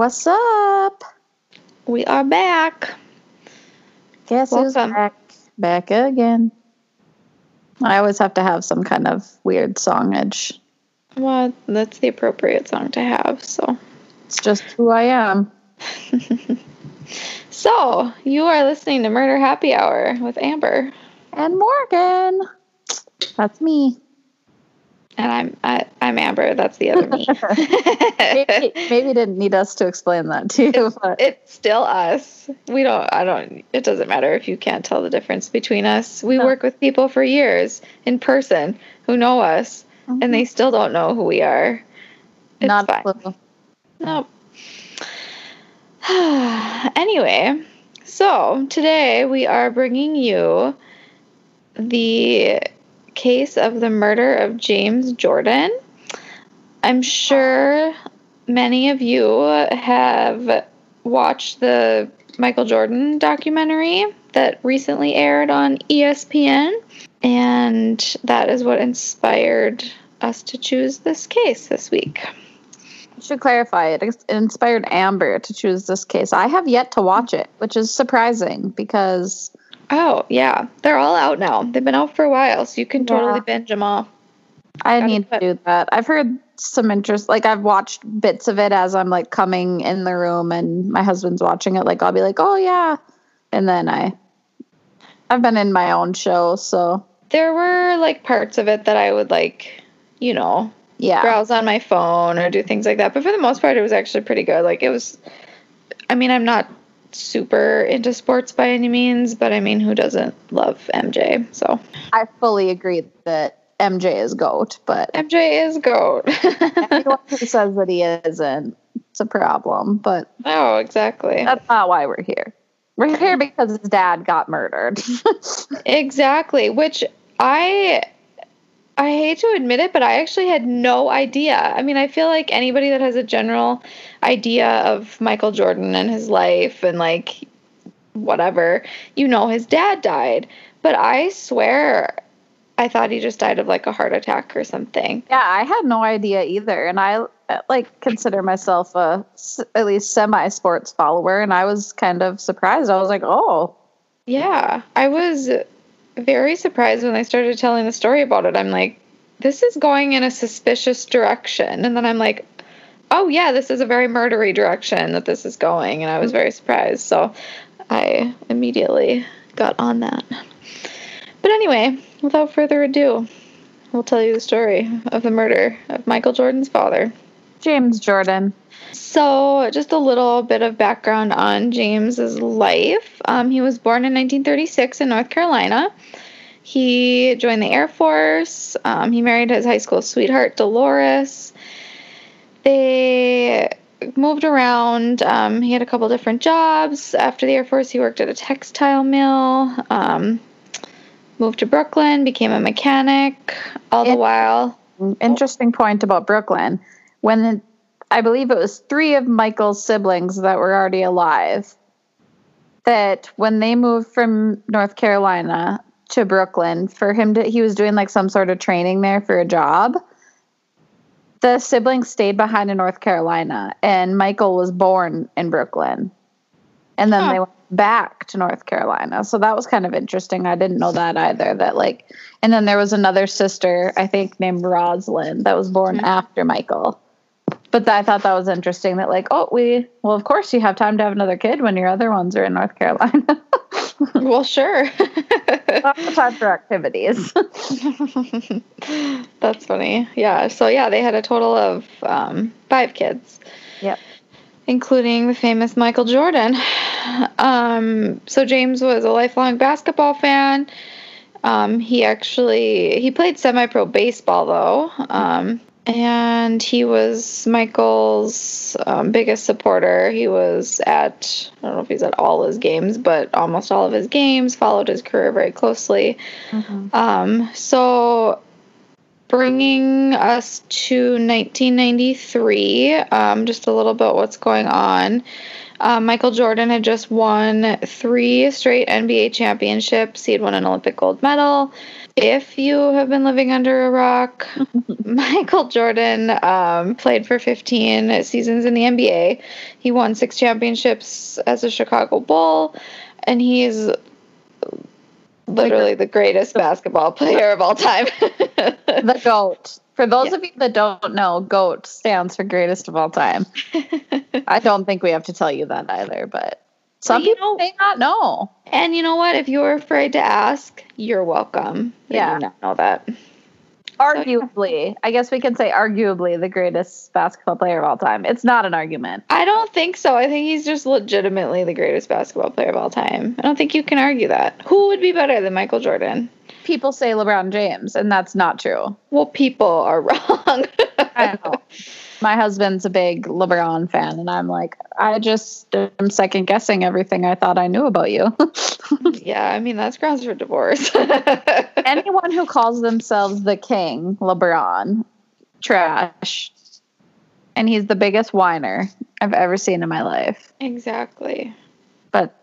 What's up? we are back. Guess who's back? Back again. I always have to have some kind of weird songage. Well, that's the appropriate song to have. So, It's just who I am. so you are listening to Murder Happy Hour with Amber, And Morgan. That's me. And I'm I, I'm Amber. That's the other me. maybe, maybe didn't need us to explain that to you, but it's still us. We don't. I don't. It doesn't matter if you can't tell the difference between us. We No. work with people for years in person who know us, and mm-hmm. they still don't know who we are. It's not fine. a clue. Nope. anyway, so today we are bringing you the case of the murder of James Jordan. I'm sure many of you have watched the Michael Jordan documentary that recently aired on ESPN, and that is what inspired us to choose this case this week. I should clarify it inspired Amber to choose this case. I have yet to watch it, which is surprising because Oh, yeah. They're all out now. They've been out for a while, so you can totally Yeah. binge them all. I Gotta need to do that. I've heard some interest. Like I've watched bits of it as I'm like coming in the room, and my husband's watching it. Like I'll be like, "Oh yeah," and then I, I've been in my own show, so There were like parts of it that I would like, you know, yeah, browse on my phone or do things like that. But for the most part, it was actually pretty good. Like it was, I mean, I'm not super into sports by any means, but I mean, who doesn't love MJ? So I fully agree that MJ is goat, but MJ is GOAT. anyone who says that he isn't, it's a problem. But oh, exactly. that's not why we're here. We're here because his dad got murdered. Exactly, which I I hate to admit it, but I actually had no idea. I mean, I feel like anybody that has a general idea of Michael Jordan and his life and like whatever, you know his dad died. But I swear I thought he just died of like a heart attack or something. Yeah, I had no idea either, and I like consider myself a at least semi sports follower, and I was kind of surprised. I was like, "Oh, Yeah, I was very surprised when they started telling the story about it. I'm like, this is going in a suspicious direction. And then I'm like, oh, yeah, this is a very murdery direction that this is going. And I was very surprised. So I immediately got on that. But anyway, without further ado, we'll tell you the story of the murder of Michael Jordan's father. James Jordan." So, just a little bit of background on James's life. Um, he was born in 1936 in North Carolina. He joined the Air Force. Um, he married his high school sweetheart, Deloris. They moved around. Um, he had a couple different jobs. After the Air Force, he worked at a textile mill. Um, moved to Brooklyn, became a mechanic. All the while, Interesting point about Brooklyn. When I believe it was three of Michael's siblings that were already alive, that when they moved from North Carolina to Brooklyn, for him to, he was doing like some sort of training there for a job. The siblings stayed behind in North Carolina, and Michael was born in Brooklyn. And then Huh. they went back to North Carolina. So that was kind of interesting. I didn't know that either. That like and then there was another sister, I think named Rosalind, that was born Mhm. after Michael. But I thought that was interesting that like, oh, we well, of course you have time to have another kid when your other ones are in North Carolina. well, sure. Lots of time for activities. That's funny. Yeah. So yeah, they had a total of um, five kids. Yep. Including the famous Michael Jordan. Um, so James was a lifelong basketball fan. Um, he actually he played semi-pro baseball though, um, and he was Michael's um, biggest supporter. He was at I don't know if he's at all his games, but almost all of his games. Followed his career very closely. Um, so bringing us to 1993, um, just a little bit what's going on. Uh, Michael Jordan had just won three straight NBA championships. He had won an Olympic gold medal. If you have been living under a rock, Michael Jordan um, played for 15 seasons in the NBA. He won six championships as a Chicago Bull, and he's literally the greatest basketball player of all time. the GOAT. For those yeah. of you that don't know, GOAT stands for greatest of all time. I don't think we have to tell you that either, but some people know, may not know. And you know what? If you're afraid to ask, you're welcome. Yeah. You not know that. Arguably, I guess we can say arguably the greatest basketball player of all time. It's not an argument. I don't think so. I think he's just legitimately the greatest basketball player of all time. I don't think you can argue that. Who would be better than Michael Jordan? People say LeBron James, and that's not true. Well, people are wrong. I know my husband's a big LeBron fan, and I'm like, I just am second guessing everything I thought I knew about you. yeah, I mean that's grounds for divorce. Anyone who calls themselves the king, LeBron, trash. And he's the biggest whiner I've ever seen in my life. Exactly. But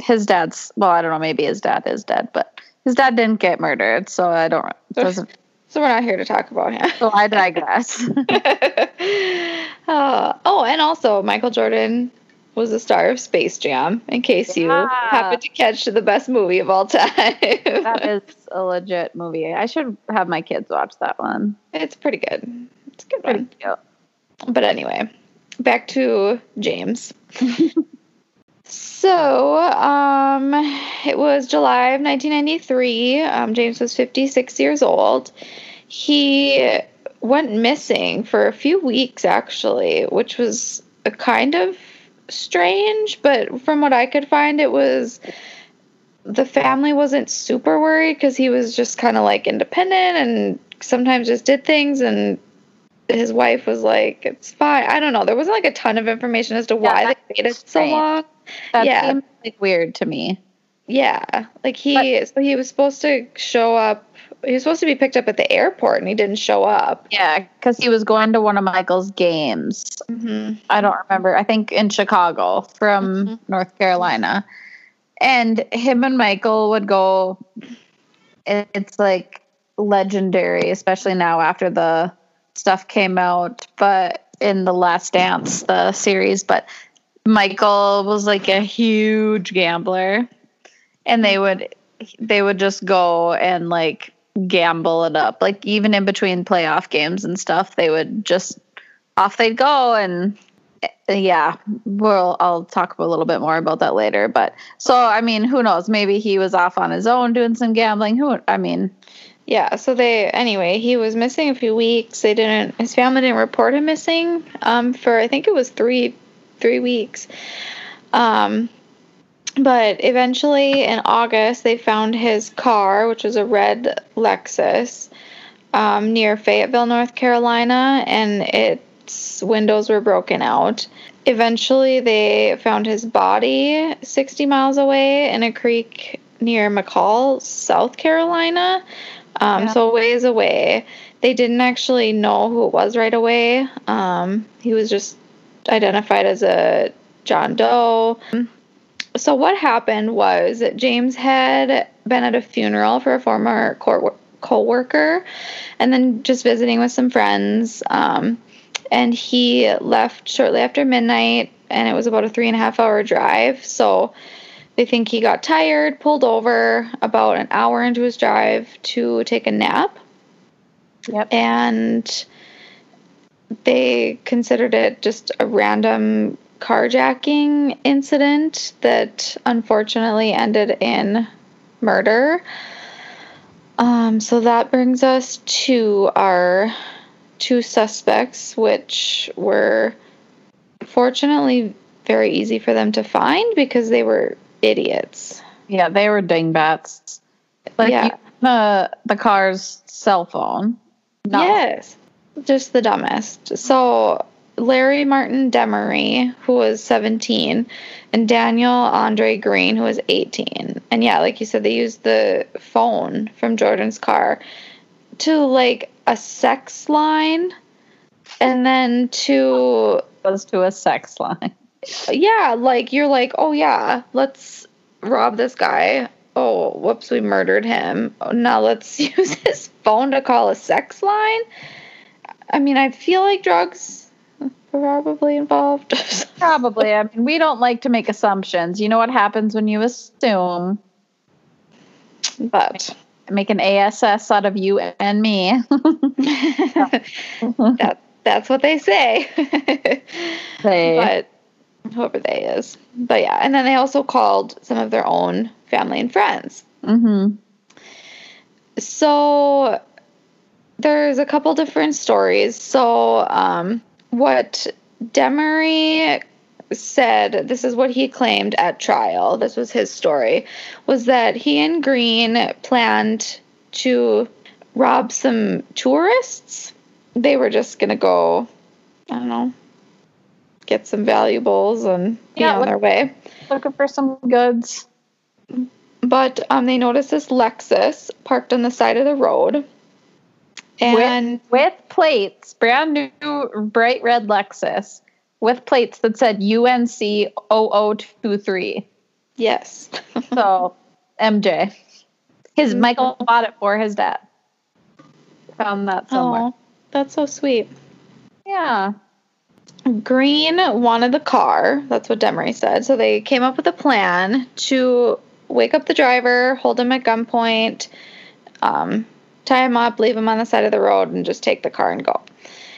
his dad's well, I don't know, maybe his dad is dead, but his dad didn't get murdered, so I don't doesn't so we're not here to talk about him. So I digress. uh, oh, and also Michael Jordan was the star of Space Jam. In case yeah. you happened to catch the best movie of all time. that is a legit movie. I should have my kids watch that one. It's pretty good. It's good pretty one. Cute. But anyway, back to James. So, um, it was July of 1993. Um, James was 56 years old. He went missing for a few weeks, actually, which was a kind of strange, but from what I could find, it was the family wasn't super worried because he was just kind of like independent and sometimes just did things and his wife was like, "It's fine." I don't know. There wasn't like a ton of information as to why yeah, they waited so long. That yeah. seems like weird to me. Yeah, like he but, so he was supposed to show up. He was supposed to be picked up at the airport, and he didn't show up. Yeah, because he was going to one of Michael's games. Mm-hmm. I don't remember. I think in Chicago from mm-hmm. North Carolina, and him and Michael would go. It's like legendary, especially now after the stuff came out, but in the Last Dance, the series, but Michael was like a huge gambler and they would they would just go and like gamble it up. Like even in between playoff games and stuff, they would just off they'd go and yeah, well I'll talk a little bit more about that later, but so I mean, who knows, maybe he was off on his own doing some gambling. Who I mean, yeah, so they anyway, he was missing a few weeks. They didn't his family didn't report him missing um for I think it was 3 3 weeks. Um but eventually in August they found his car, which was a red Lexus, um, near Fayetteville, North Carolina, and its windows were broken out. Eventually they found his body 60 miles away in a creek near McColl, South Carolina um, yeah. so ways away. They didn't actually know who it was right away. Um, he was just identified as a John Doe. So what happened was that James had been at a funeral for a former co-worker and then just visiting with some friends. Um, and he left shortly after midnight and it was about a three and a half hour drive. So they think he got tired, pulled over about an hour into his drive to take a nap. Yep. And they considered it just a random carjacking incident that unfortunately ended in murder. Um, so that brings us to our two suspects, which were fortunately very easy for them to find because they were idiots. Yeah, they were dingbats. Like yeah. the the car's cell phone. Yes. Just the dumbest. So Larry Martin Demery, who was 17, and Daniel Andre Green, who was 18. And yeah, like you said, they used the phone from Jordan's car to like a sex line and then to Goes to a sex line. yeah, like you're like, oh yeah, let's rob this guy. Oh, whoops, we murdered him. Oh, now let's use his phone to call a sex line. I mean, I feel like drugs probably involved. Probably. I mean, we don't like to make assumptions. You know what happens when you assume? but Make an ASS out of you and me. that that's what they say. They- but whoever they is. But yeah, and then they also called some of their own family and friends. Mhm. So there's a couple different stories. So um, what Demery said, this is what he claimed at trial. This was his story, was that he and Green planned to rob some tourists. They were just gonna go, I don't know, get some valuables and be Yeah, on look- their way. Looking for some goods. But um, they noticed this Lexus parked on the side of the road. And with plates, brand new bright red Lexus with plates that said UNC 0023. yes. So, MJ. His Mhm. Michael bought it for his dad. Found that somewhere. Oh, that's so sweet. Yeah. Green wanted the car. That's what Demery said. So they came up with a plan to wake up the driver, hold him at gunpoint, um, tie him up, leave him on the side of the road, and just take the car and go.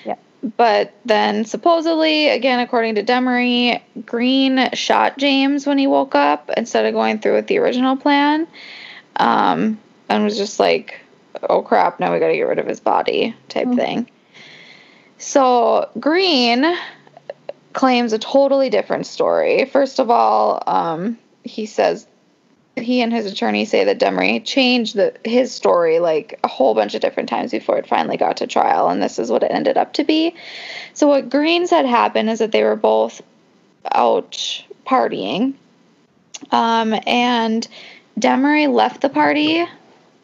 Yeah. But then, supposedly, again, according to Demery, Green shot James when he woke up instead of going through with the original plan, um, and was just like, "Oh crap! Now we got to get rid of his body," type Mhm. thing. So Green claims a totally different story. First of all, um, he says he and his attorney say that Demery changed the, his story like a whole bunch of different times before it finally got to trial, and this is what it ended up to be. So what Green said happened is that they were both out partying, um, and Demery left the party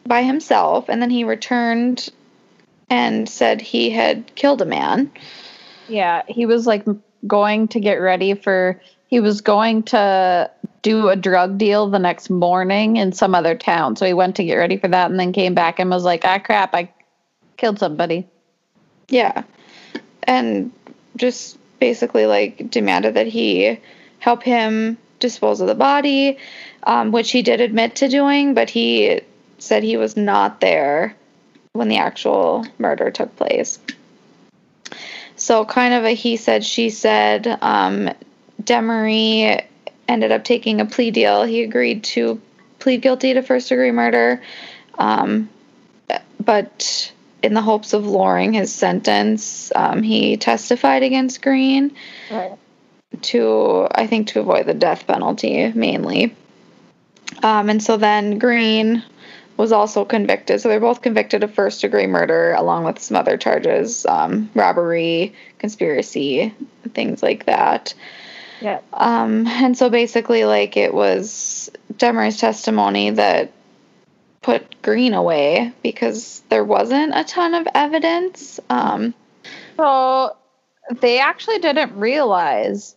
by himself, and then he returned and said he had killed a man. Yeah. He was like going to get ready for, he was going to do a drug deal the next morning in some other town. So he went to get ready for that and then came back and was like, ah, crap, I killed somebody. Yeah. And just basically like demanded that he help him dispose of the body, um, which he did admit to doing, but he said he was not there when the actual murder took place. So, kind of a he said, she said. Um, Demery ended up taking a plea deal. He agreed to plead guilty to first degree murder. Um, but in the hopes of lowering his sentence, um, he testified against Green Right. to, I think, to avoid the death penalty mainly. Um, and so then Green was also convicted. So they're both convicted of first degree murder along with some other charges um, robbery, conspiracy, things like that. Yeah. Um, and so basically, like, it was Demery's testimony that put Green away because there wasn't a ton of evidence. Um, So they actually didn't realize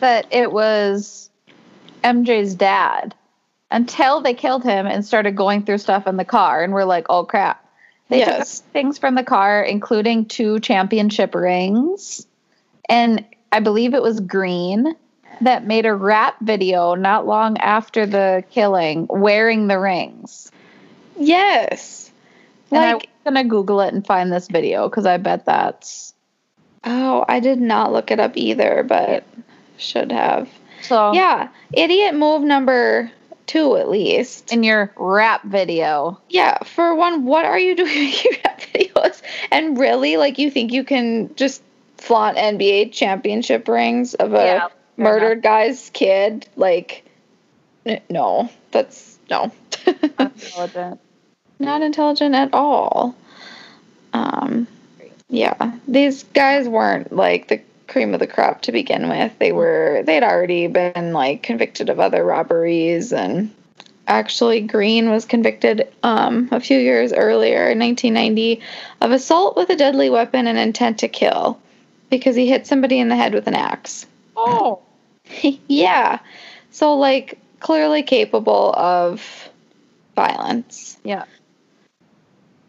that it was MJ's dad until they killed him and started going through stuff in the car and we're like, oh crap. They Yes. took things from the car, including two championship rings. And I believe it was Green that made a rap video not long after the killing wearing the rings. yes. And Like, was gonna Google it and find this video because I bet that's oh, I did not look it up either, but should have. so. Yeah, idiot move number two at least. in your rap video. Yeah, for one, what are you doing with your rap videos? And really, like, you think you can just flaunt NBA championship rings of a Yeah, murdered guy's kid? Like, n- no, that's no, Intelligent. not intelligent at all. Um, yeah, these guys weren't like the cream of the crop to begin with. They were they'd already been like convicted of other robberies and actually Green was convicted um, a few years earlier in 1990 of assault with a deadly weapon and intent to kill because he hit somebody in the head with an axe. Oh. yeah. So like clearly capable of violence. Yeah.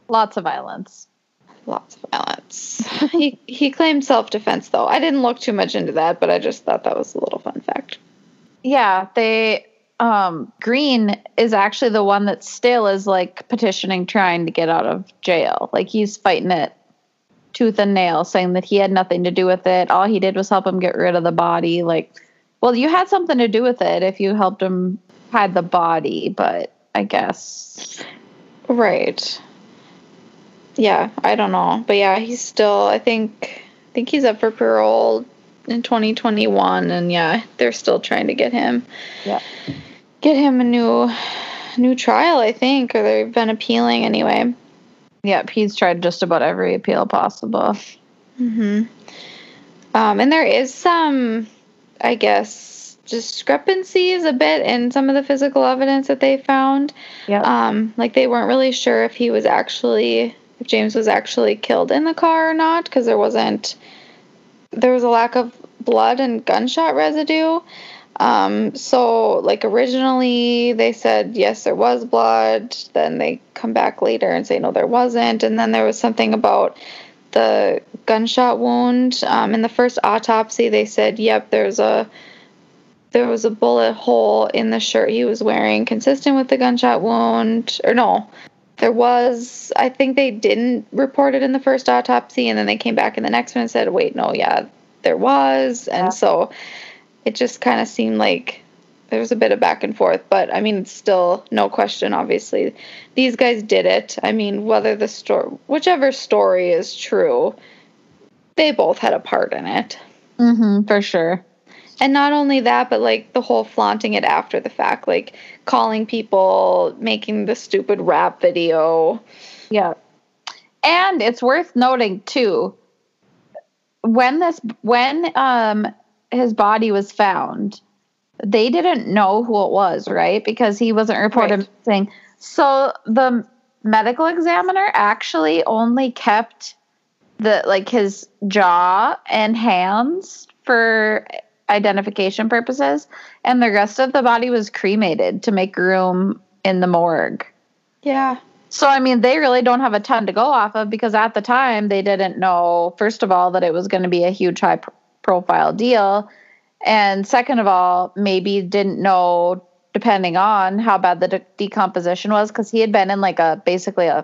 Lots of violence. Lots of violence. he he claimed self-defense though. I didn't look too much into that, but I just thought that was a little fun fact. Yeah, they um Green is actually the one that still is like petitioning trying to get out of jail. Like he's fighting it tooth and nail saying that he had nothing to do with it. All he did was help him get rid of the body like well, you had something to do with it if you helped him hide the body, but I guess Right. Yeah, I don't know. But yeah, he's still I think I think he's up for parole in 2021 and yeah, they're still trying to get him. Yeah. Get him a new new trial, I think, or they've been appealing anyway. Yep, he's tried just about every appeal possible. Mhm. Um and there is some I guess discrepancies a bit in some of the physical evidence that they found. Yeah. Um, like they weren't really sure if he was actually if James was actually killed in the car or not because there wasn't there was a lack of blood and gunshot residue. Um, so like originally they said yes there was blood, then they come back later and say no there wasn't, and then there was something about the gunshot wound. Um, in the first autopsy they said yep there's a there was a bullet hole in the shirt he was wearing consistent with the gunshot wound. Or no there was i think they didn't report it in the first autopsy. And then they came back in the next one and said wait no yeah there was. And Yeah. so it just kind of seemed like there was a bit of back and forth but i mean it's still no question obviously these guys did it i mean whether the story whichever story is true they both had a part in it Mm-hmm, for sure. and not only that, but like the whole flaunting it after the fact, like calling people, making the stupid rap video. Yeah. And it's worth noting too when this when um his body was found, they didn't know who it was, right? Because he wasn't reported Right. missing. So the medical examiner actually only kept the like his jaw and hands for identification purposes and the rest of the body was cremated to make room in the morgue. Yeah. So I mean, they really don't have a ton to go off of because at the time they didn't know, first of all, that it was going to be a huge high profile deal, and second of all, maybe didn't know, depending on how bad the de- decomposition was, because he had been in like a basically a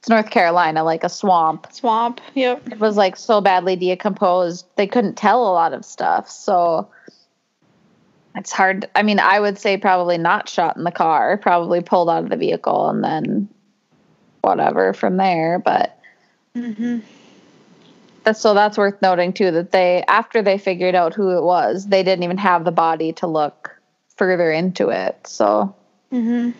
it's North Carolina, like a swamp. Swamp. Yep. It was like so badly decomposed they couldn't tell a lot of stuff. So it's hard. I mean, I would say probably not shot in the car, probably pulled out of the vehicle and then whatever from there. But Mm-hmm. So that's worth noting too that they after they figured out who it was, they didn't even have the body to look further into it. So Mm-hmm.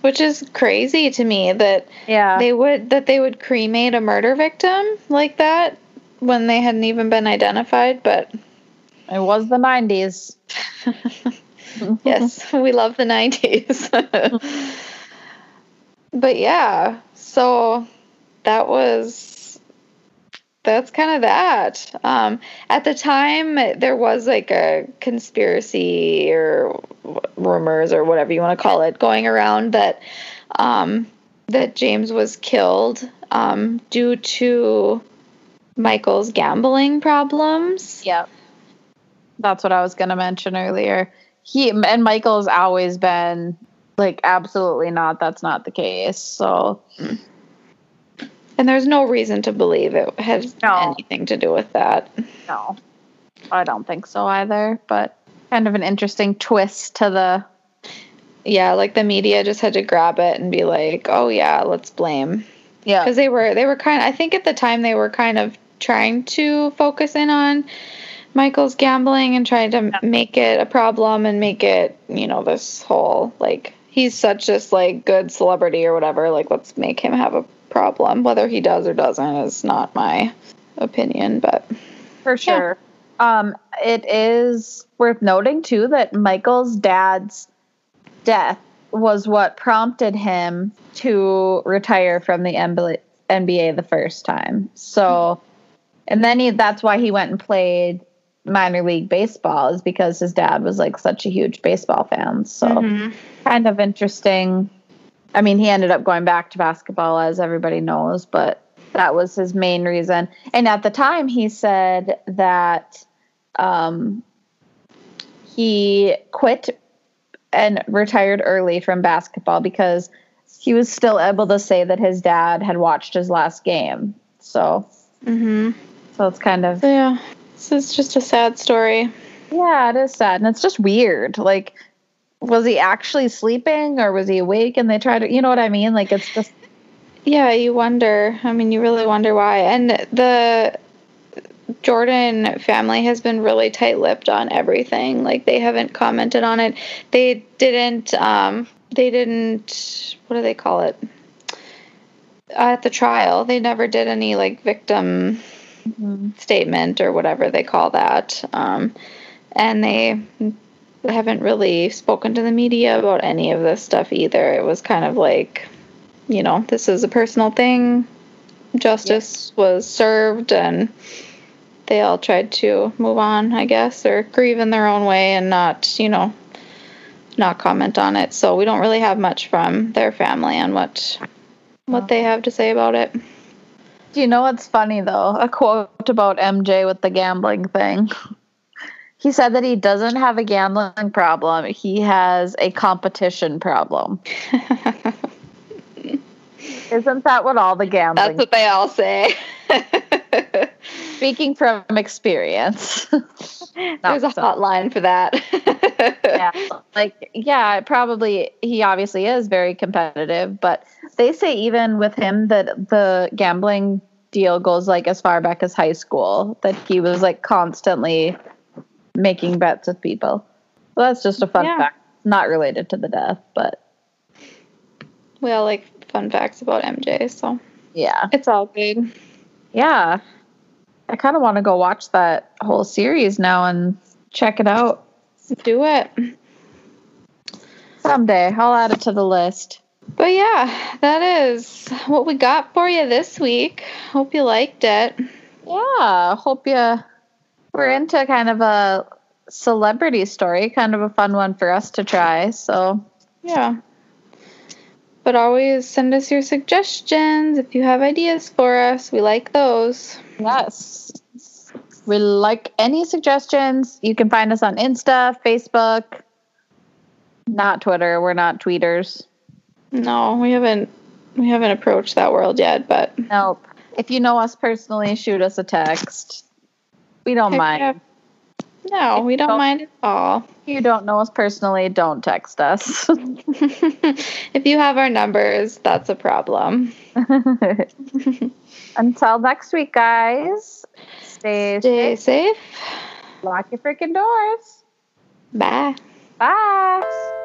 Which is crazy to me that yeah, they would that they would cremate a murder victim like that when they hadn't even been identified. But it was the nineties. yes, we love the 90s. but yeah, so that was that's kind of that. Um, at the time, there was like a conspiracy or rumors or whatever you want to call it going around that um, that James was killed um, due to Michael's gambling problems. Yep. That's what I was going to mention earlier. He and Michael's always been like absolutely not. That's not the case. So And there's no reason to believe it has No. anything to do with that. no, I don't think so either. But kind of an interesting twist to the Yeah, like the media just had to grab it and be like, "Oh yeah, let's blame." yeah Because they were they were kind. I think at the time they were kind of trying to focus in on Michael's gambling and trying to make it a problem and make it you know this whole like he's such this like good celebrity or whatever. Like let's make him have a problem. Whether he does or doesn't is not my opinion, but for sure. Um, it is worth noting too that Michael's dad's death was what prompted him to retire from the NBA the first time. So, and then he, that's why he went and played minor league baseball is because his dad was like such a huge baseball fan. So, mm-hmm. kind of interesting. I mean, he ended up going back to basketball, as everybody knows, but that was his main reason. And at the time, he said that um, he quit and retired early from basketball because he was still able to say that his dad had watched his last game. So, mm-hmm. so it's kind of yeah. This is just a sad story. Yeah, it is sad, and it's just weird. Like, was he actually sleeping or was he awake? And they tried to, you know what I mean? Like, it's just. Yeah, you wonder. I mean, you really wonder why. And the Jordan family has been really tight-lipped on everything. Like they haven't commented on it. They didn't um they didn't what do they call it? At the trial, they never did any like victim mm-hmm. statement or whatever they call that. Um and they haven't really spoken to the media about any of this stuff either. It was kind of like, you know, this is a personal thing. Justice was served and they all tried to move on, I guess, or grieve in their own way and not, you know, not comment on it. So we don't really have much from their family on what what they have to say about it. Do you know what's funny though? A quote about MJ with the gambling thing. He said that he doesn't have a gambling problem. He has a competition problem. Isn't that what all the gambling? That's what they all say. Speaking from experience. There's a so. hotline for that. yeah. Like, yeah, probably he obviously is very competitive, but they say even with him that the gambling deal goes like as far back as high school, that he was like constantly making bets with people. Well, that's just a fun yeah. fact. Not related to the death, but we all like fun facts about MJ, so yeah. It's all good. Yeah. I kind of want to go watch that whole series now and check it out. Do it. Someday. I'll add it to the list. But yeah, that is what we got for you this week. Hope you liked it. Yeah, hope you we're into kind of a celebrity story, kind of a fun one for us to try. So, yeah. But always send us your suggestions if you have ideas for us. We like those. Yes. We like any suggestions. You can find us on Insta, Facebook, not Twitter. We're not tweeters. No, we haven't we haven't approached that world yet, but nope. If you know us personally, shoot us a text. We don't mind. No, we don't, don't mind at all. If you don't know us personally, don't text us. if you have our numbers, that's a problem. Until next week, guys. Stay, Stay safe. Lock your freaking doors. Bye. Bye.